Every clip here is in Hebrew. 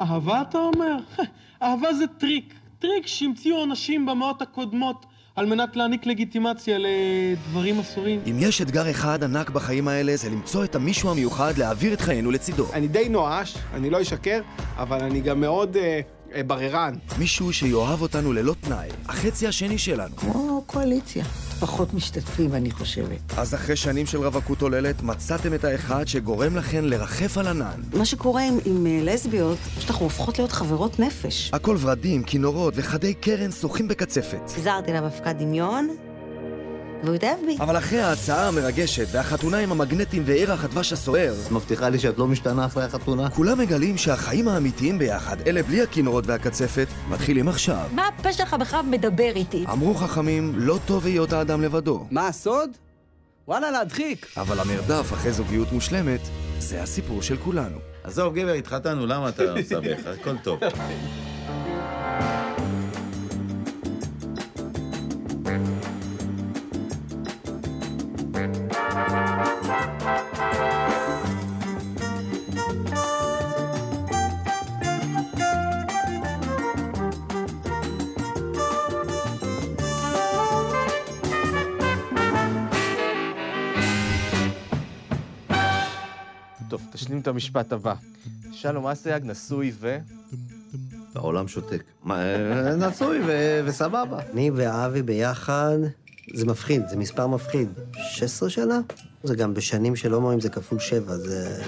אהבה אתה אומר? אהבה זה טריק, טריק שהמציאו אנשים במאות הקודמות על מנת להעניק לגיטימציה לדברים אסורים. אם יש אתגר אחד ענק בחיים האלה, זה למצוא את המישהו המיוחד להעביר את חיינו לצידו. אני די נואש, אני לא אשקר, אבל אני גם מאוד אה, בררן. מישהו שיאהב אותנו ללא תנאי, החצי השני שלנו. כמו קואליציה. פחות משתתפים, אני חושבת. אז אחרי שנים של רווקות עוללת, מצאתם את האחד שגורם לכן לרחף על ענן. מה שקורה עם, עם uh, לסביות, פשוט אנחנו הופכות להיות חברות נפש. הכל ורדים, כינורות וחדי קרן שוחים בקצפת. לה באבקת דמיון, והוא התאהב בי. אבל אחרי ההצעה המרגשת והחתונה עם המגנטים וירח הדבש הסוער, מבטיחה לי שאת לא משתנה אחרי החתונה? כולם מגלים שהחיים האמיתיים ביחד, אלה בלי הכינורות והקצפת, מתחילים עכשיו. מה הפה שלך בכלל מדבר איתי? אמרו חכמים, לא טוב היות האדם לבדו. מה הסוד? וואלה, להדחיק. אבל המרדף אחרי זוגיות מושלמת, זה הסיפור של כולנו. עזוב, גבר, התחתנו, למה אתה מסבך? הכל טוב. את המשפט הבא. שלום אסייג, נשוי ו... העולם שותק. אה, נשוי ו- וסבבה. אני ואבי ביחד, זה מפחיד, זה מספר מפחיד. 16 שנה? זה גם בשנים של הומואים זה כפול שבע, זה...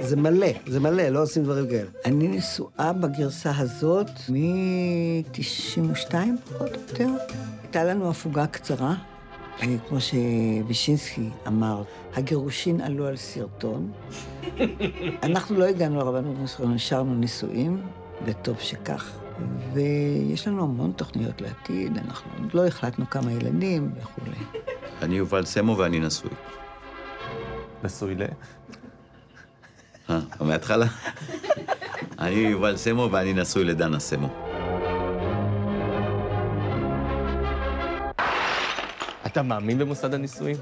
זה מלא, זה מלא, לא עושים דברים כאלה. אני נשואה בגרסה הזאת מ-92 פחות או יותר. הייתה לנו הפוגה קצרה, כמו שווישינסקי אמר, הגירושין עלו על סרטון. אנחנו לא הגענו לרבנות, אנחנו נשארנו נישואים, וטוב שכך. ויש לנו המון תוכניות לעתיד, אנחנו עוד לא החלטנו כמה ילדים וכולי. אני יובל סמו ואני נשוי. נשוי ל... אה, מההתחלה? אני יובל סמו ואני נשוי לדנה סמו. אתה מאמין במוסד הנישואים?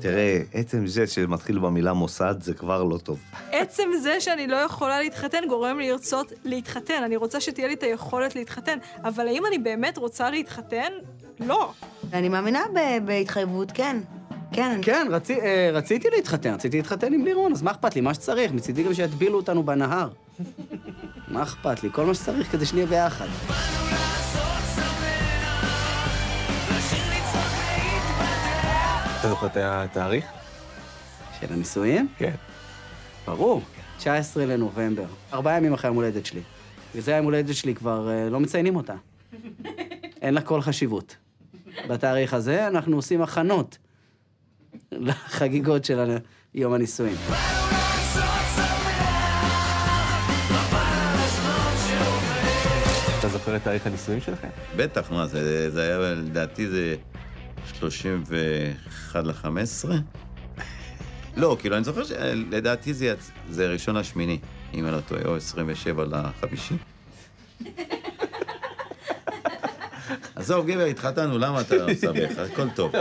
תראה, עצם זה שמתחיל במילה מוסד זה כבר לא טוב. עצם זה שאני לא יכולה להתחתן גורם לי לרצות להתחתן. אני רוצה שתהיה לי את היכולת להתחתן, אבל האם אני באמת רוצה להתחתן? לא. אני מאמינה ב- בהתחייבות, כן. כן. כן, רצי, אה, רציתי להתחתן, רציתי להתחתן עם לירון, אז מה אכפת לי? מה שצריך, מצידי גם שיטבילו אותנו בנהר. מה אכפת לי? כל מה שצריך כדי שנהיה ביחד. אתה זוכר את התאריך? של הנישואים? כן. ברור, 19 לנובמבר, ארבעה ימים אחרי יום הולדת שלי. וזה היום הולדת שלי כבר אה, לא מציינים אותה. אין לה כל חשיבות. בתאריך הזה אנחנו עושים הכנות לחגיגות של יום הנישואים. אתה זוכר את תאריך הנישואים שלכם? בטח, מה, זה, זה היה, לדעתי זה 31 ל-15? לא, כאילו, אני זוכר שלדעתי זה, זה ראשון לשמיני, אם אני לא טועה, או 27 לחמישי. עזוב, גבר, התחתנו, למה אתה מסבך? הכל טוב.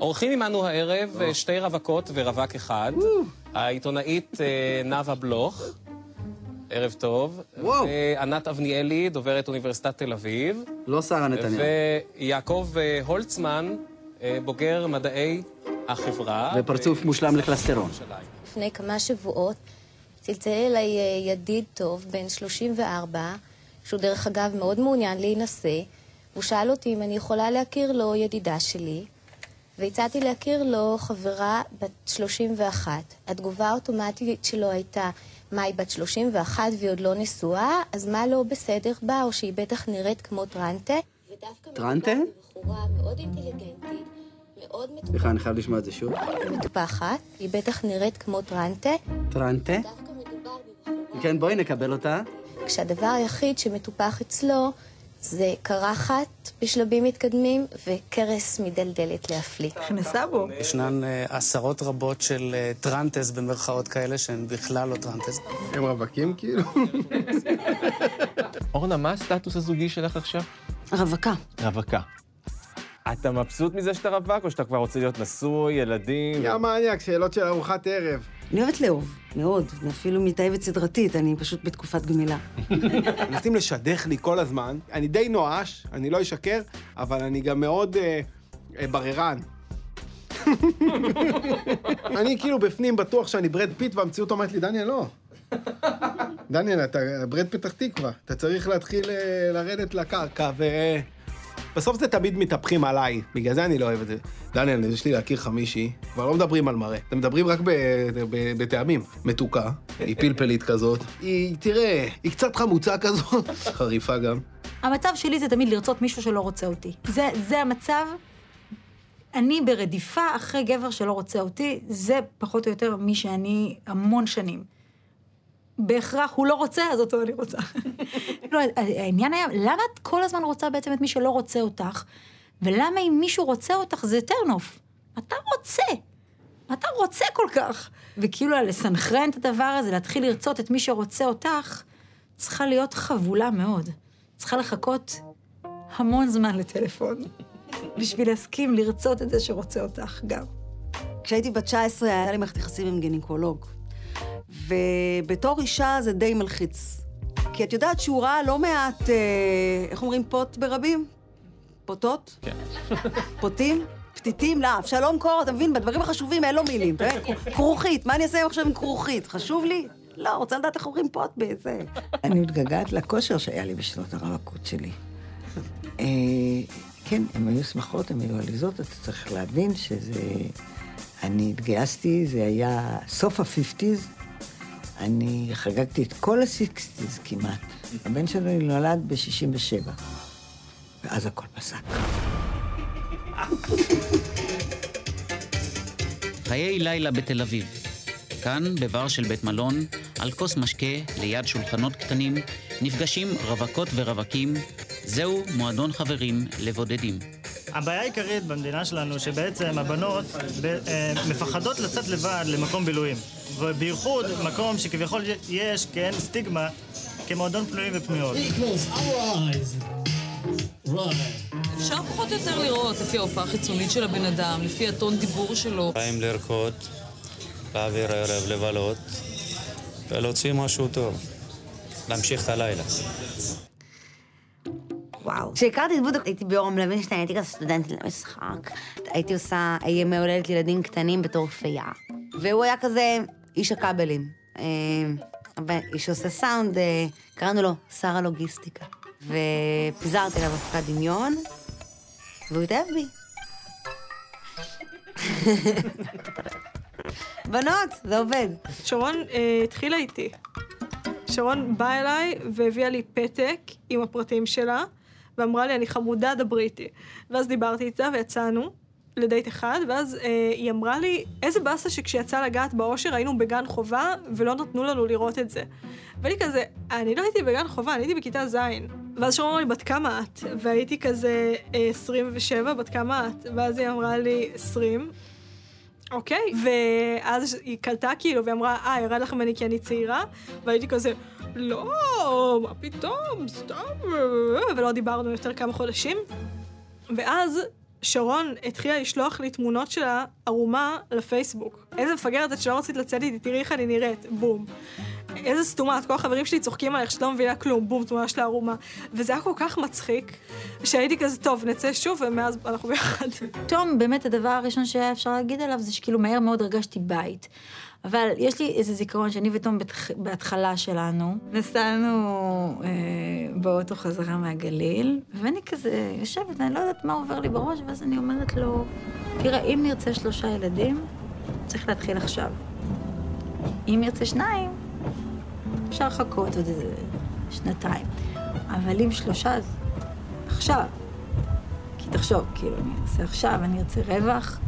אורחים עמנו הערב שתי רווקות ורווק אחד. העיתונאית אה, נאוה בלוך, ערב טוב. וואו. וענת אבניאלי, דוברת אוניברסיטת תל אביב. לא שרה נתניהו. ויעקב אה, הולצמן, אה, בוגר מדעי החברה. ופרצוף מושלם לקלסטרון. לפני כמה שבועות צלצל אליי אה, ידיד טוב, בן 34, שהוא דרך אגב מאוד מעוניין להינשא. הוא שאל אותי אם אני יכולה להכיר לו ידידה שלי, והצעתי להכיר לו חברה בת 31. התגובה האוטומטית שלו הייתה, מה, היא בת 31 והיא עוד לא נשואה? אז מה לא בסדר בה, או שהיא בטח נראית כמו טרנטה? טרנטה? סליחה, אני חייב לשמוע את זה שוב. מטופחת, היא בטח נראית כמו טרנטה. טרנטה? כן, בואי נקבל אותה. כשהדבר היחיד שמטופח אצלו זה קרחת בשלבים מתקדמים וקרס מדלדלת להפליא. נכנסה בו. ישנן אה, עשרות רבות של אה, trends במרכאות כאלה שהן בכלל לא trends. הם רווקים כאילו? אורנה, מה הסטטוס הזוגי שלך עכשיו? רווקה. רווקה. אתה מבסוט מזה שאתה רווק, או שאתה כבר רוצה להיות נשוי, ילדים? יא מניאק, שאלות של ארוחת ערב. אני אוהבת לאהוב, מאוד, ואפילו מתאהבת סדרתית, אני פשוט בתקופת גמילה. מנסים לשדך לי כל הזמן. אני די נואש, אני לא אשקר, אבל אני גם מאוד אה, אה, בררן. אני כאילו בפנים בטוח שאני ברד פיט, והמציאות אומרת לי, דניאל, לא. דניאל, אתה ברד פתח תקווה, אתה צריך להתחיל אה, לרדת לקרקע, ו... בסוף זה תמיד מתהפכים עליי, בגלל זה אני לא אוהב את זה. דניאל, יש לי להכיר לך מישהי, כבר לא מדברים על מראה, אתם מדברים רק בטעמים. מתוקה, היא פלפלית כזאת, היא, תראה, היא קצת חמוצה כזאת, חריפה גם. המצב שלי זה תמיד לרצות מישהו שלא רוצה אותי. זה, זה המצב. אני ברדיפה אחרי גבר שלא רוצה אותי, זה פחות או יותר מי שאני המון שנים. בהכרח הוא לא רוצה, אז אותו אני רוצה. לא, העניין היה, למה את כל הזמן רוצה בעצם את מי שלא רוצה אותך, ולמה אם מישהו רוצה אותך זה טרנוף? אתה רוצה. אתה רוצה כל כך. וכאילו לסנכרן את הדבר הזה, להתחיל לרצות את מי שרוצה אותך, צריכה להיות חבולה מאוד. צריכה לחכות המון זמן לטלפון, בשביל להסכים לרצות את זה שרוצה אותך גם. כשהייתי בת 19 היה לי מערכת יחסים עם גינקולוג. ובתור אישה זה די מלחיץ. כי את יודעת שהוא ראה לא מעט, אה, איך אומרים פוט ברבים? פוטות? כן. פוטים? פתיתים? לא, אבשלום קור, אתה מבין? בדברים החשובים אין לו מילים. אתה יודע, כרוכית, מה אני אעשה עכשיו עם כרוכית? חשוב לי? לא, רוצה לדעת איך אומרים פוט בזה. אני מתגעגעת לכושר שהיה לי בשנות הרווקות שלי. אה, כן, הן היו שמחות, הן היו עליזות, אתה צריך להבין שזה... אני התגייסתי, זה היה סוף ה-50's, אני חגגתי את כל ה-60's כמעט. הבן שלי נולד ב-67, ואז הכל פסק. חיי לילה בתל אביב. כאן, בבר של בית מלון, על כוס משקה, ליד שולחנות קטנים, נפגשים רווקות ורווקים. זהו מועדון חברים לבודדים. הבעיה העיקרית במדינה שלנו שבעצם הבנות ב, אה, מפחדות לצאת לבד למקום בילויים ובייחוד מקום שכביכול יש, כן, סטיגמה כמועדון פנויים ופנויות. אפשר פחות או יותר לראות לפי ההופעה החיצונית של הבן אדם, לפי הטון דיבור שלו. באים לרקוד, להעביר ערב, לבלות ולהוציא משהו טוב, להמשיך את הלילה. וואו. כשהכרתי את בודוק הייתי ביורם לוינשטיין, הייתי כזה סטודנטית למשחק. הייתי עושה ימי הולדת לילדים קטנים בתור פייה. והוא היה כזה איש הכבלים. אה, איש שעושה סאונד, אה, קראנו לו שר הלוגיסטיקה. ופיזרתי עליו הפקת דמיון, והוא התאהב בי. בנות, זה עובד. שרון אה, התחילה איתי. שרון באה אליי והביאה לי פתק עם הפרטים שלה, ואמרה לי, אני חמודה, דברי איתי. ואז דיברתי איתה ויצאנו לדייט אחד, ואז אה, היא אמרה לי, איזה באסה שכשיצא לגעת באושר היינו בגן חובה ולא נתנו לנו לראות את זה. ואני כזה, אני לא הייתי בגן חובה, אני הייתי בכיתה ז'. ואז אמר לי, בת כמה את? והייתי כזה אה, 27, בת כמה את? ואז היא אמרה לי, 20. אוקיי, ואז היא קלטה כאילו, והיא אמרה, אה, ירד לך ממני כי אני צעירה? והייתי כזה, לא, מה פתאום, סתם, ולא דיברנו יותר כמה חודשים. ואז שרון התחילה לשלוח לי תמונות שלה ערומה לפייסבוק. איזה מפגרת את שלא רצית לצאת איתי, תראי איך אני נראית, בום. איזה סתומה, את כל החברים שלי צוחקים עליך שאת לא מבינה כלום, בום, תמונה שלה ערומה. וזה היה כל כך מצחיק, שהייתי כזה, טוב, נצא שוב, ומאז אנחנו ביחד. תום, באמת הדבר הראשון שהיה אפשר להגיד עליו זה שכאילו מהר מאוד הרגשתי בית. אבל יש לי איזה זיכרון שאני ותום. בהתחלה שלנו, נסענו אה, באוטו חזרה מהגליל, ואני כזה יושבת ואני לא יודעת מה עובר לי בראש, ואז אני אומרת לו, תראה, אם נרצה שלושה ילדים, צריך להתחיל עכשיו. אם נרצה שניים, אפשר לחכות עוד איזה שנתיים. אבל אם שלושה, אז עכשיו. כי תחשוב, כאילו, אני אעשה עכשיו, אני ארצה רווח,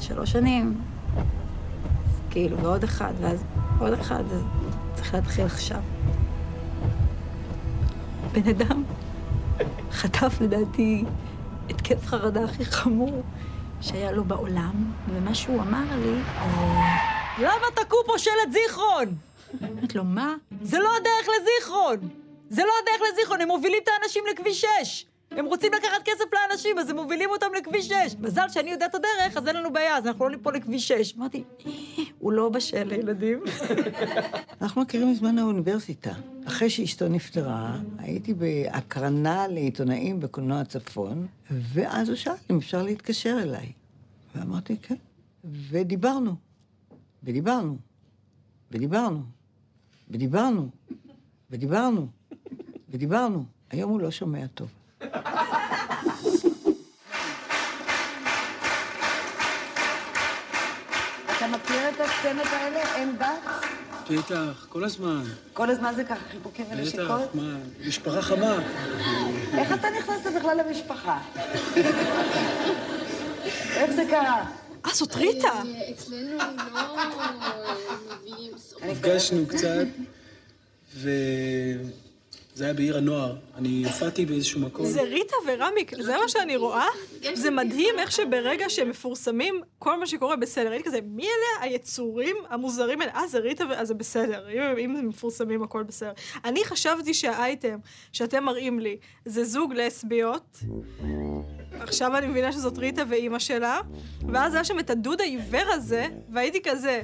שלוש שנים, כאילו, ועוד אחד, ואז עוד אחד, אז צריך להתחיל עכשיו. בן אדם חטף לדעתי התקף חרדה הכי חמור שהיה לו בעולם, ומה שהוא אמר לי, אה, למה תקעו פה שלט זיכרון? אמרתי לו, מה? זה לא הדרך לזיכרון! זה לא הדרך לזיכרון, הם מובילים את האנשים לכביש 6! הם רוצים לקחת כסף לאנשים, אז הם מובילים אותם לכביש 6. מזל שאני יודע את הדרך, אז אין לנו בעיה, אז אנחנו לא ניפול לכביש 6. אמרתי, "אה, הוא לא בשל לילדים. אנחנו מכירים מזמן האוניברסיטה. אחרי שאשתו נפטרה, הייתי בהקרנה לעיתונאים בקולנוע הצפון, ואז הוא שאל אם אפשר להתקשר אליי. ואמרתי, כן. ודיברנו. ודיברנו. ודיברנו. ודיברנו. ודיברנו. ודיברנו. היום הוא לא שומע טוב. אתה מכיר את הסצנות האלה? אין דת? בטח, כל הזמן. כל הזמן זה ככה חיבוקים ונשיקות? בטח, מה, משפחה חמה. איך אתה נכנסת בכלל למשפחה? איך זה קרה? אה, זאת ריטה. אצלנו לא מביאים... נפגשנו קצת, וזה היה בעיר הנוער. אני הופעתי באיזשהו מקום. זה ריטה ורמיק, זה מה שאני רואה. זה מדהים איך שברגע שהם מפורסמים, כל מה שקורה בסדר. הייתי כזה, מי אלה היצורים המוזרים האלה? אה, זה ריטה, ו- אז זה בסדר. אם, אם הם מפורסמים, הכל בסדר. אני חשבתי שהאייטם שאתם מראים לי זה זוג לסביות. עכשיו אני מבינה שזאת ריטה ואימא שלה, ואז היה שם את הדוד העיוור הזה, והייתי כזה,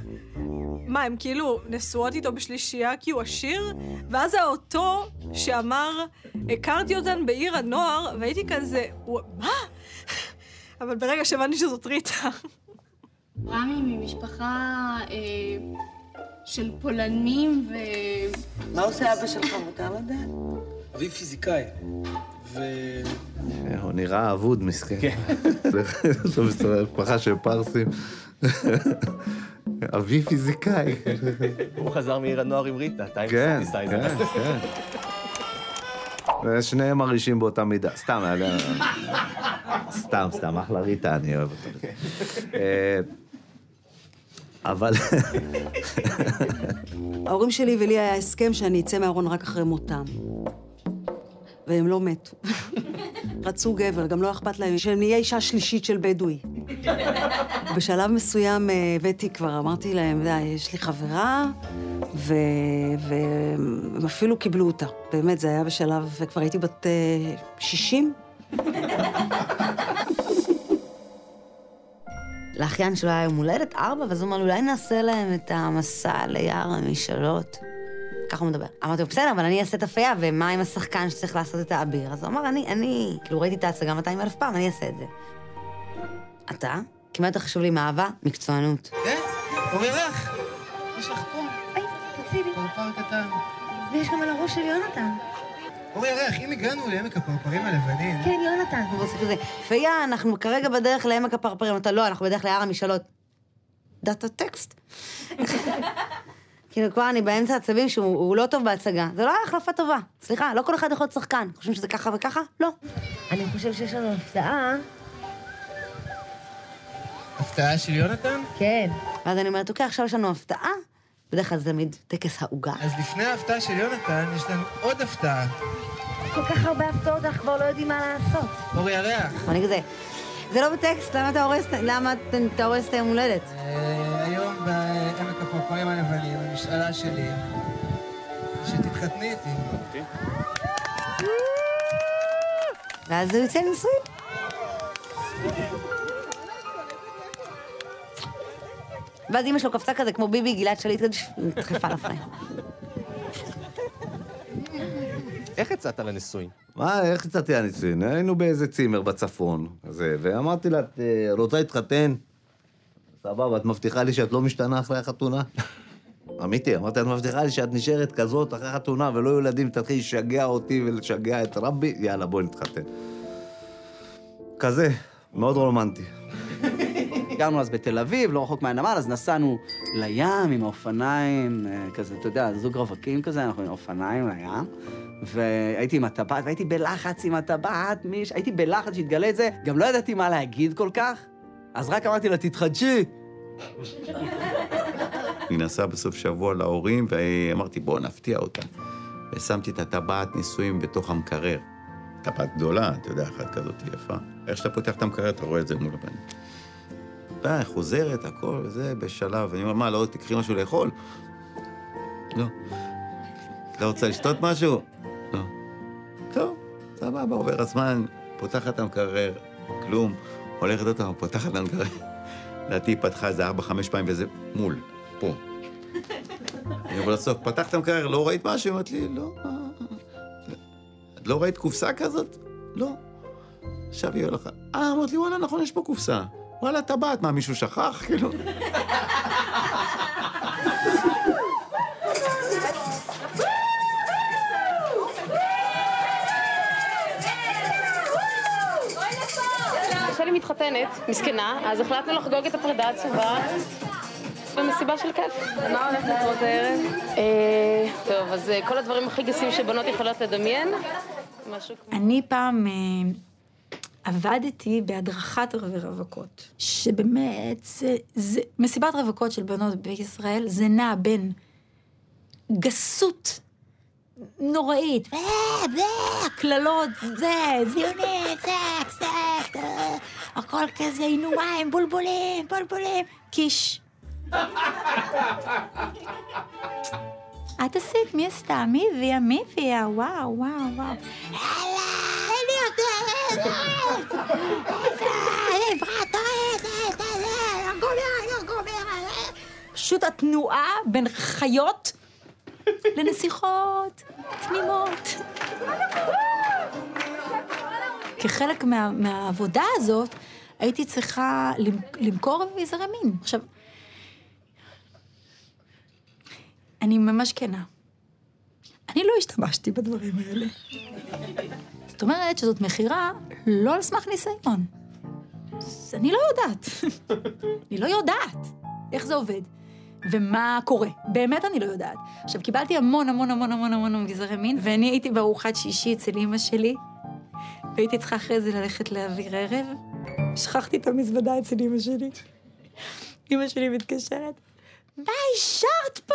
מה, הם כאילו נשואות איתו בשלישייה כי הוא עשיר? ואז האותו שאמר, הכרתי אותן בעיר הנוער, והייתי כזה, "הוא- מה? אבל ברגע שהבנתי שזאת ריטה. רמי ממשפחה אה, של פולנים ו... מה עושה אבא שלך, מותר לדעת? אביו פיזיקאי. ו... הוא נראה אבוד, מסכן. זו משפחה של פרסים. אבי פיזיקאי. הוא חזר מעיר הנוער עם ריטה, עם כן, כן. כן. ושניהם מרעישים באותה מידה. סתם, היה- סתם, סתם, אחלה ריטה, אני אוהב אותה. אה, אבל... ההורים שלי ולי היה הסכם שאני אצא מהארון רק אחרי מותם. והם לא מתו. רצו גבר, גם לא אכפת להם שנהיה אישה שלישית של בדואי. בשלב מסוים אה, הבאתי כבר, אמרתי להם, די, יש לי חברה. והם אפילו קיבלו אותה. באמת, זה היה בשלב, וכבר הייתי בת אה, 60. לאחיין שלו היה יום הולדת ארבע, ואז הוא אמר לי, אולי נעשה להם את המסע ליער המשאלות. ככה הוא מדבר. אמרתי לו, בסדר, אבל אני אעשה את הפייה, ומה עם השחקן שצריך לעשות את האביר? אז הוא אמר, אני, אני, כאילו, ראיתי את ההצגה 200 אלף פעם, אני אעשה את זה. אתה? כמעט יותר חשוב לי מאהבה, מקצוענות. אור ירח, יש לך פה. היי, תקשיבי. פרפר קטן. ויש גם על הראש של יונתן. אור ירח, אם הגענו לעמק הפרפרים הלבנים... כן, יונתן. הוא עושה כזה, פייה, אנחנו כרגע בדרך לעמק הפרפרים. אתה לא, אנחנו בדרך ליער המשאלות. דאטה טקסט. כאילו, כבר אני באמצע עצבים שהוא הוא לא טוב בהצגה. זה לא היה החלפה טובה. סליחה, לא כל אחד יכול להיות שחקן. חושבים שזה ככה וככה? לא. אני חושב שיש לנו הפתעה. הפתעה של יונתן? כן. ואז אני אומרת, אוקיי, עכשיו יש לנו הפתעה. בדרך כלל זה תמיד טקס העוגה. אז לפני ההפתעה של יונתן, יש לנו עוד הפתעה. כל כך הרבה הפתעות, אנחנו כבר לא יודעים מה לעשות. אור ירח. ואני כזה, זה לא בטקסט, למה אתה הורס, למה אתה הורס את היום הולדת? אה, היום בעמק הפרפרים הלבנים, המשאלה שלי, שתתחתני איתי. ואז הוא יוצא נישואים. ואז אמא שלו קפצה כזה, כמו ביבי גלעד שליט, כזה, נדחפה לפריים. איך יצאת לנישואין? מה, איך יצאתי לנישואין? היינו באיזה צימר בצפון, כזה, ואמרתי לה, "את אה, רוצה להתחתן? סבבה, את מבטיחה לי שאת לא משתנה אחרי החתונה? אמיתי, אמרתי, את מבטיחה לי שאת נשארת כזאת אחרי החתונה ולא יהיו ילדים, תתחיל לשגע אותי ולשגע את רבי? יאללה, בואי נתחתן. כזה, מאוד רומנטי. גרנו אז בתל אביב, לא רחוק מהנמל, אז נסענו לים עם האופניים, אה, כזה, אתה יודע, זוג רווקים כזה, אנחנו עם האופניים לים. והייתי עם הטבעת, והייתי בלחץ עם הטבעת, מי... הייתי בלחץ שהתגלה את זה, גם לא ידעתי מה להגיד כל כך, אז רק אמרתי לה, תתחדשי. היא נסעה בסוף שבוע להורים, ואמרתי, בואו נפתיע אותה. ושמתי את הטבעת נישואים בתוך המקרר. טבעת גדולה, אתה יודע, אחת כזאת יפה. איך שאתה פותח את המקרר, אתה רואה את זה מול הפנים. די, חוזרת, הכל, וזה, בשלב. אני אומר, מה, לא תקחי משהו לאכול? לא. לא רוצה לשתות משהו? לא. טוב, סבבה, עובר הזמן, פותחת את המקרר, כלום, הולכת פעם, פותחת את המקרר. לדעתי היא פתחה איזה ארבע, חמש פעמים, וזה מול, פה. אני אומר לסוף, פתחת את המקרר, לא ראית משהו? היא אומרת לי, לא. מה?" את לא ראית קופסה כזאת? לא. עכשיו היא הולכת, אה, אמרת לי, וואלה, נכון, יש פה קופסה. וואלה, טבעת, מה, מישהו שכח? כאילו... מתחתנת, מסכנה, אז החלטנו לחגוג את הפרידה העצובה במסיבה של כיף. מה הולך לקרות הערב? אה, טוב, אז אה, כל הדברים הכי גסים שבנות יכולות לדמיין. משהו כמו... אני פעם אה, עבדתי בהדרכת ורווקות, שבאמת, זה, זה, מסיבת רווקות של בנות בישראל, זה נע בין גסות נוראית, אה, אה, קללות, זה, זיונית, סקס, אה, הכל כזה עינויים, בולבולים, בולבולים, קיש. את עשית? מי עשתה? מי הביאה? מי הביאה? וואו, וואו, וואו. אני יודעת! פשוט התנועה בין חיות לנסיכות תמימות. כחלק מה, מהעבודה הזאת, הייתי צריכה למ- למכור אביזרי מין. עכשיו, אני ממש כנה. אני לא השתמשתי בדברים האלה. זאת אומרת שזאת מכירה לא על סמך ניסיון. אני לא יודעת. אני לא יודעת איך זה עובד. ומה קורה. באמת אני לא יודעת. עכשיו, קיבלתי המון המון המון המון המון אביזרי מין, ואני הייתי בארוחת שישי אצל אימא שלי, והייתי צריכה אחרי זה ללכת לאוויר ערב. שכחתי את המזוודה אצל אימא שלי. אימא שלי מתקשרת, מה השארת פה?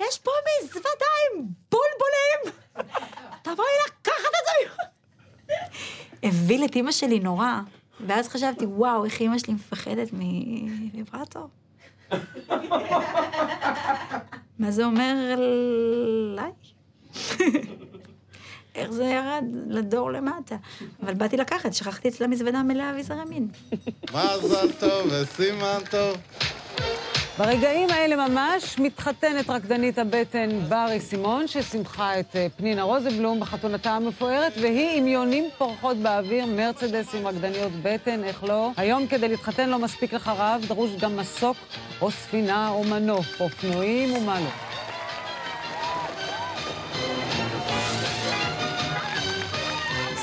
יש פה מזוודה עם בולבולים! תבואי לקחת את זה! הביל את אימא שלי נורא, ואז חשבתי, וואו, איך אימא שלי מפחדת מוויברטור. מה זה אומר עליי? איך זה ירד לדור למטה? אבל באתי לקחת, שכחתי אצלה מזוודה מלאה אביזרי מין. מזל טוב וסימן טוב. ברגעים האלה ממש מתחתנת רקדנית הבטן ברי סימון, ששימחה את אה, פנינה רוזנבלום בחתונתה המפוארת, והיא עם יונים פורחות באוויר, מרצדס עם רקדניות בטן, איך לא? היום כדי להתחתן לא מספיק לך רב, דרוש גם מסוק או ספינה או מנוף, אופנועים ומה לא.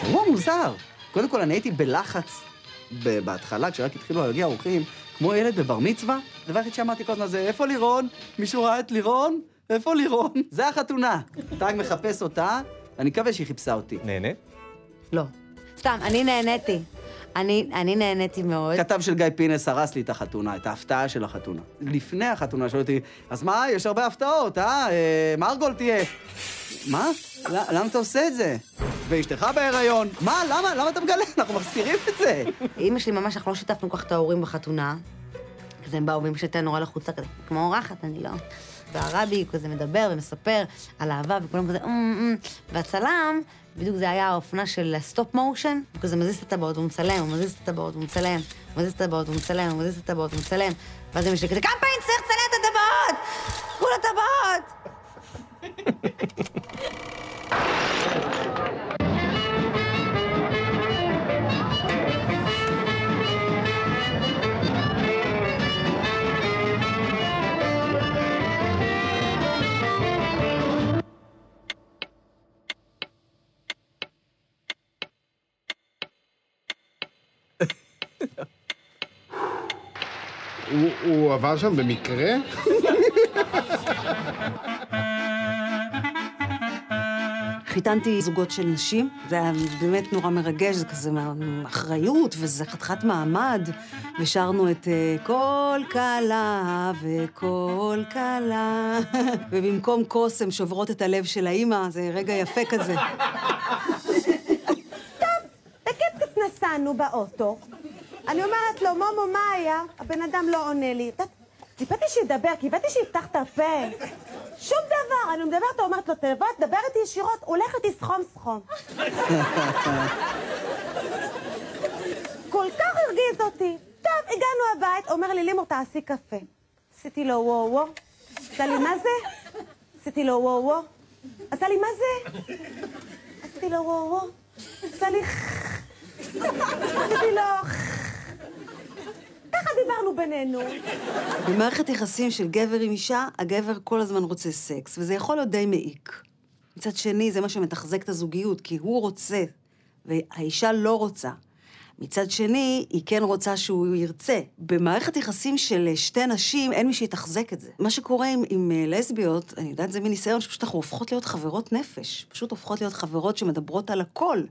זה מוזר. קודם כל, אני הייתי בלחץ בהתחלה, כשרק התחילו להגיע אורחים, כמו ילד בבר מצווה. הדבר היחיד שאמרתי כל הזמן זה, איפה לירון? מישהו ראה את לירון? איפה לירון? זה החתונה. טאג מחפש אותה, אני מקווה שהיא חיפשה אותי. נהנית? לא. סתם, אני נהניתי. אני, אני נהניתי מאוד. כתב של גיא פינס הרס לי את החתונה, את ההפתעה של החתונה. לפני החתונה שאלו אותי, אז מה, יש הרבה הפתעות, אה? אה מרגול תהיה. מה? למה אתה עושה את זה? ואשתך בהיריון. מה? למה? למה אתה מגלה? אנחנו מסתירים את זה. אימא שלי ממש, אנחנו לא שיתפנו כך את ההורים בחתונה. כזה הם באו, ואימא שלי הייתה נורא לחוצה כזה, כמו אורחת, אני לא. והרבי כזה מדבר ומספר על אהבה, וכולם כזה, "אמ, אמ". והצלם, בדיוק זה היה האופנה של סטופ מושן, הוא כזה מזיז את הטבעות, הוא מצלם, הוא מזיז את הטבעות, הוא מצלם, הוא מזיז את הטבעות, הוא מצלם, הוא מזיז את הטבעות, הוא מצלם. ואז אמא שלי כזה, כמה פעמים צריך לצלם את הטבעות? כול הטבעות! הוא- הוא עבר שם במקרה? חיתנתי זוגות של נשים, זה היה באמת נורא מרגש, זה כזה אחריות, וזה חתיכת מעמד, ושרנו את אה, כל כלה וכל כלה, ובמקום כוס הן שוברות את הלב של האימא, זה רגע יפה כזה. בקצקץ נסענו באוטו, אני אומרת לו, מומו, מה היה? הבן אדם לא עונה לי. ציפיתי שידבר, קיוויתי שיפתח את הפה. שום דבר. אני מדברת, אומרת לו, תבוא, תדבר איתי ישירות, הוא הולך איתי סחום סחום. כל כך הרגיז אותי. טוב, הגענו הבית, אומר לי, לימור, תעשי קפה. עשיתי לו וואו וואו. עשה לי, מה זה? עשיתי לו וואו וואו. עשה לי, מה זה? עשיתי לו וואו וואו. עשה לי... עשיתי לו... ככה דיברנו בינינו. במערכת יחסים של גבר עם אישה, הגבר כל הזמן רוצה סקס, וזה יכול להיות די מעיק. מצד שני, זה מה שמתחזק את הזוגיות, כי הוא רוצה, והאישה לא רוצה. מצד שני, היא כן רוצה שהוא ירצה. במערכת יחסים של שתי נשים, אין מי שיתחזק את זה. מה שקורה עם, עם אה, לסביות, אני יודעת, זה מניסיון שפשוט אנחנו הופכות להיות חברות נפש. פשוט הופכות להיות חברות שמדברות על הכל.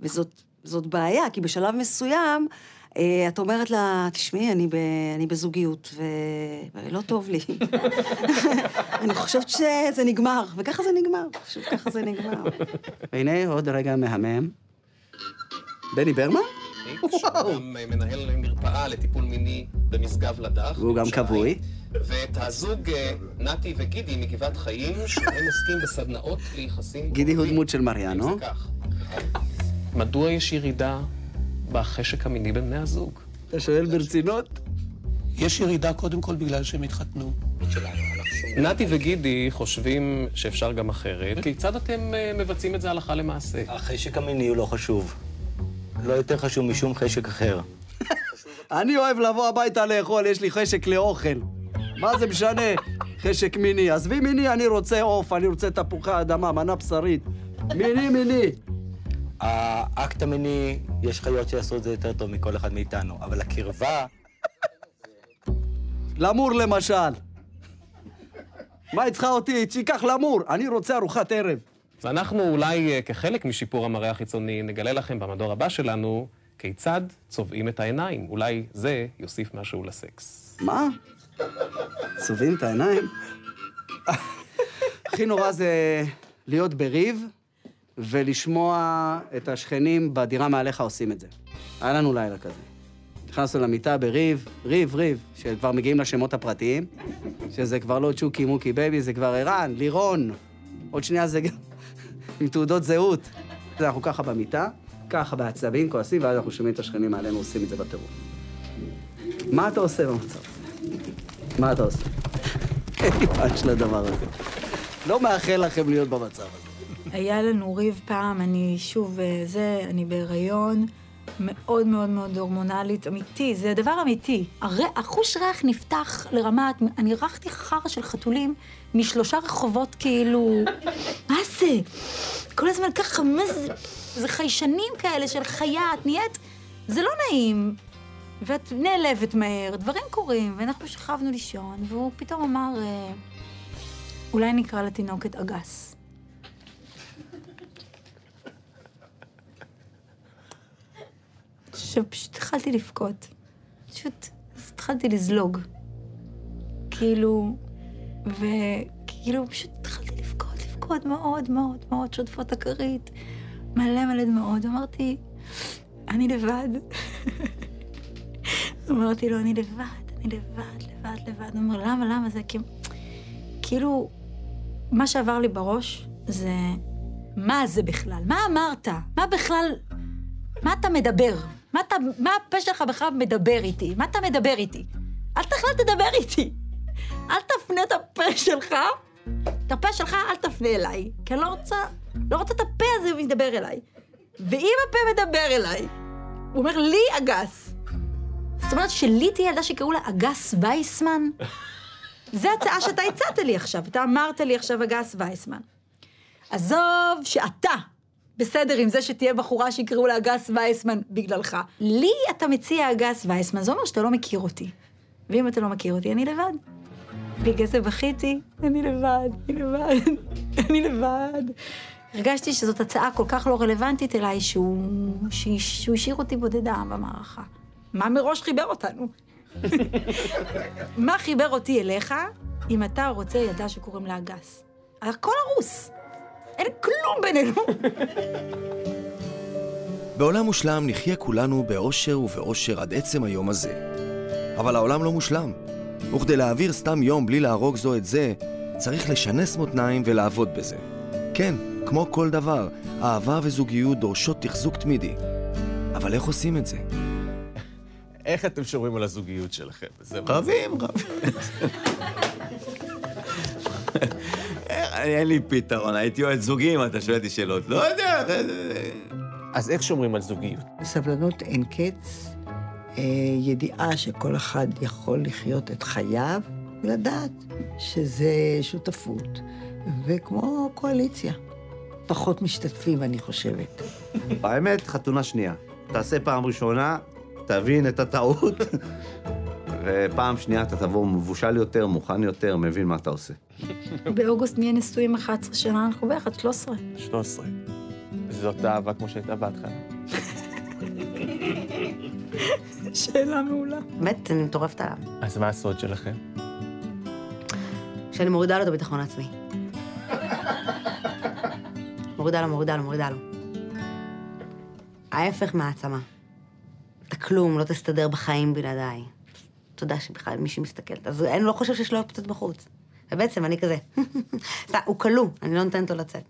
וזאת זאת בעיה, כי בשלב מסוים, אה, את אומרת לה, תשמעי, אני, ב, אני בזוגיות, ו... ולא טוב לי. אני חושבת שזה נגמר, וככה זה נגמר, פשוט ככה זה נגמר. והנה עוד רגע מהמם. בני ברמן? שהוא גם מנהל מרפאה לטיפול מיני במשגב לדח. והוא גם כבוי. ואת הזוג אה, נתי וגידי מגבעת חיים, שהם עוסקים בסדנאות ליחסים... גידי הוא דמות של מריאנו. מדוע יש ירידה בחשק המיני בין בני הזוג? אתה שואל ברצינות? יש ירידה קודם כל בגלל שהם התחתנו. נתי וגידי חושבים שאפשר גם אחרת. כיצד אתם אה, מבצעים את זה הלכה למעשה? החשק המיני הוא לא חשוב. לא יותר חשוב משום חשק אחר. אני אוהב לבוא הביתה לאכול, יש לי חשק לאוכל. מה זה משנה? חשק מיני. עזבי מיני, אני רוצה עוף, אני רוצה תפוחי אדמה, מנה בשרית. מיני, מיני. האקט המיני, יש חיות שיעשו את זה יותר טוב מכל אחד מאיתנו, אבל הקרבה... למור למשל. מה היא צריכה אותי? שייקח למור. אני רוצה ארוחת ערב. ואנחנו אולי אה, כחלק משיפור המראה החיצוני נגלה לכם במדור הבא שלנו כיצד צובעים את העיניים. אולי זה יוסיף משהו לסקס. מה? צובעים את העיניים? הכי נורא זה להיות בריב ולשמוע את השכנים בדירה מעליך עושים את זה. היה לנו לילה כזה. נכנסנו למיטה בריב, ריב, ריב, שכבר מגיעים לשמות הפרטיים, שזה כבר לא צ'וקי מוקי baby, זה כבר ערן, לירון. עוד שנייה זה גם עם תעודות זהות. אנחנו ככה במיטה, ככה בעצבים, כועסים, ואז אנחנו שומעים את השכנים מעלינו עושים את זה בטירוף. מה אתה עושה במצב? מה אתה עושה? אין לי פאנץ' לדבר הזה. לא מאחל לכם להיות במצב הזה. היה לנו ריב פעם, אני שוב, אה, זה, אני בהיריון, מאוד מאוד מאוד הורמונלית, אמיתי, זה דבר אמיתי. הר... החוש ריח נפתח לרמת, אני ערכתי חרא של חתולים משלושה רחובות כאילו, מה זה? כל הזמן ככה, מה זה? זה חיישנים כאלה של חיה, את נהיית, זה לא נעים. ואת נעלבת מהר, דברים קורים, ואנחנו שכבנו לישון, והוא פתאום אמר, אה, אולי נקרא לתינוקת אגס. עכשיו פשוט התחלתי לבכות. פשוט התחלתי לזלוג. כאילו, וכאילו פשוט התחלתי לבכות, לבכות מאוד מאוד מאוד, שודפות הכרית, מלא מלא דמעות. אמרתי, אני לבד. אמרתי לו, אני לבד, אני לבד, לבד, לבד. הוא אומר, למה, למה? זה כי... כאילו, מה שעבר לי בראש זה, מה זה בכלל? מה אמרת? מה בכלל... מה אתה מדבר? מה, אתה, מה הפה שלך בכלל מדבר איתי? מה אתה מדבר איתי? אל בכלל תדבר איתי. אל תפנה את הפה שלך, את הפה שלך אל תפנה אליי, כי אני לא רוצה, לא רוצה את הפה הזה מדבר אליי. ואם הפה מדבר אליי, הוא אומר לי אגס. זאת אומרת שלי תהיה ילדה שקראו לה אגס וייסמן? זו הצעה שאתה הצעת לי עכשיו, אתה אמרת לי עכשיו אגס וייסמן. עזוב שאתה בסדר עם זה שתהיה בחורה שיקראו לה אגס וייסמן בגללך. לי אתה מציע אגס וייסמן, זה אומר שאתה לא מכיר אותי. ואם אתה לא מכיר אותי, אני לבד. בגלל זה בכיתי, אני לבד, אני לבד, אני לבד. הרגשתי שזאת הצעה כל כך לא רלוונטית אליי, שהוא, שהוא השאיר אותי בודדה במערכה. מה מראש חיבר אותנו? מה חיבר אותי אליך, אם אתה רוצה ילדה שקוראים לה אגס? הכל הרוס. אין כלום בינינו. בעולם מושלם נחיה כולנו באושר ובאושר עד עצם היום הזה. אבל העולם לא מושלם, וכדי להעביר סתם יום בלי להרוג זו את זה, צריך לשנס מותניים ולעבוד בזה. כן, כמו כל דבר, אהבה וזוגיות דורשות תחזוק תמידי. אבל איך עושים את זה? איך אתם שומרים על הזוגיות שלכם? רבים, רבים. אין לי פתרון, הייתי יועץ זוגי אם אתה שואל אותי שאלות. לא יודע. אז איך שומרים על זוגיות? בסבלנות אין קץ, אה, ידיעה שכל אחד יכול לחיות את חייו, ולדעת שזה שותפות, וכמו קואליציה. פחות משתתפים, אני חושבת. האמת, חתונה שנייה. תעשה פעם ראשונה, תבין את הטעות, ופעם שנייה אתה תבוא מבושל יותר, מוכן יותר, מבין מה אתה עושה. באוגוסט נהיה נשואים 11 שנה, אנחנו ביחד 13. 13. זאת אהבה כמו שהייתה בהתחלה. שאלה מעולה. באמת, אני מטורפת עליו. אז מה הסוד שלכם? שאני מורידה לו את הביטחון העצמי. מורידה לו, מורידה לו, מורידה לו. ההפך מהעצמה. אתה כלום, לא תסתדר בחיים בלעדיי. תודה שבכלל מישהי מסתכלת. אז אני לא חושב שיש לו אופציות בחוץ. ובעצם אני כזה, סתם, הוא כלוא, אני לא נותנת לו לצאת.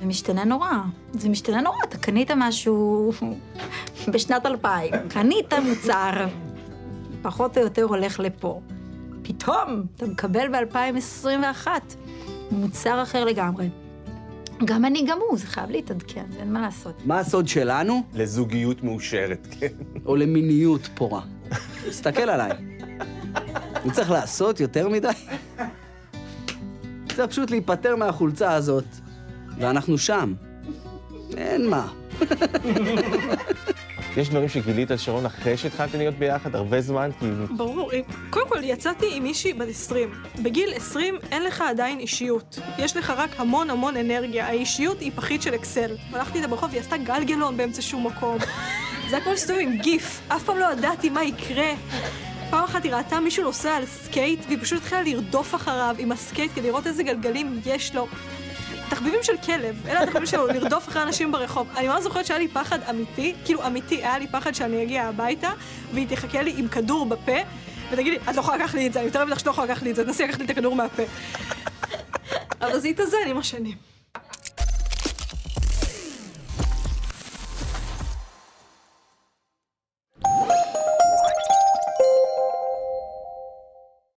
זה משתנה נורא. זה משתנה נורא. אתה קנית משהו בשנת 2000, קנית מוצר, פחות או יותר הולך לפה. פתאום אתה מקבל ב-2021 מוצר אחר לגמרי. גם אני, גם הוא, זה חייב להתעדכן, זה אין מה לעשות. מה הסוד שלנו? לזוגיות מאושרת, כן. או למיניות פורה. תסתכל עליי. אני צריך לעשות יותר מדי? צריך פשוט להיפטר מהחולצה הזאת, ואנחנו שם. אין מה. יש דברים שגילית על שרון אחרי שהתחלתם להיות ביחד הרבה זמן? כי... ברור. קודם כל, יצאתי עם מישהי בת 20. בגיל 20 אין לך עדיין אישיות. יש לך רק המון המון אנרגיה. האישיות היא פחית של אקסל. הלכתי איתה ברחוב, היא עשתה גלגלון באמצע שום מקום. זה היה כמו שסתובבים עם גיף. אף פעם לא ידעתי מה יקרה. אחת היא ראתה מישהו נוסע על סקייט, והיא פשוט התחילה לרדוף אחריו עם הסקייט כדי לראות איזה גלגלים יש לו. תחביבים של כלב, אלה התחביבים שלו, לרדוף אחרי אנשים ברחוב. אני ממש זוכרת שהיה לי פחד אמיתי, כאילו אמיתי, היה לי פחד שאני אגיע הביתה, והיא תחכה לי עם כדור בפה, ותגיד לי, את לא יכולה לקחת לי את זה, אני מתערבת לך שאת לא יכולה לקחת לי את זה, תנסי לקחת לי את הכדור מהפה. אבל זה התאזן עם השנים.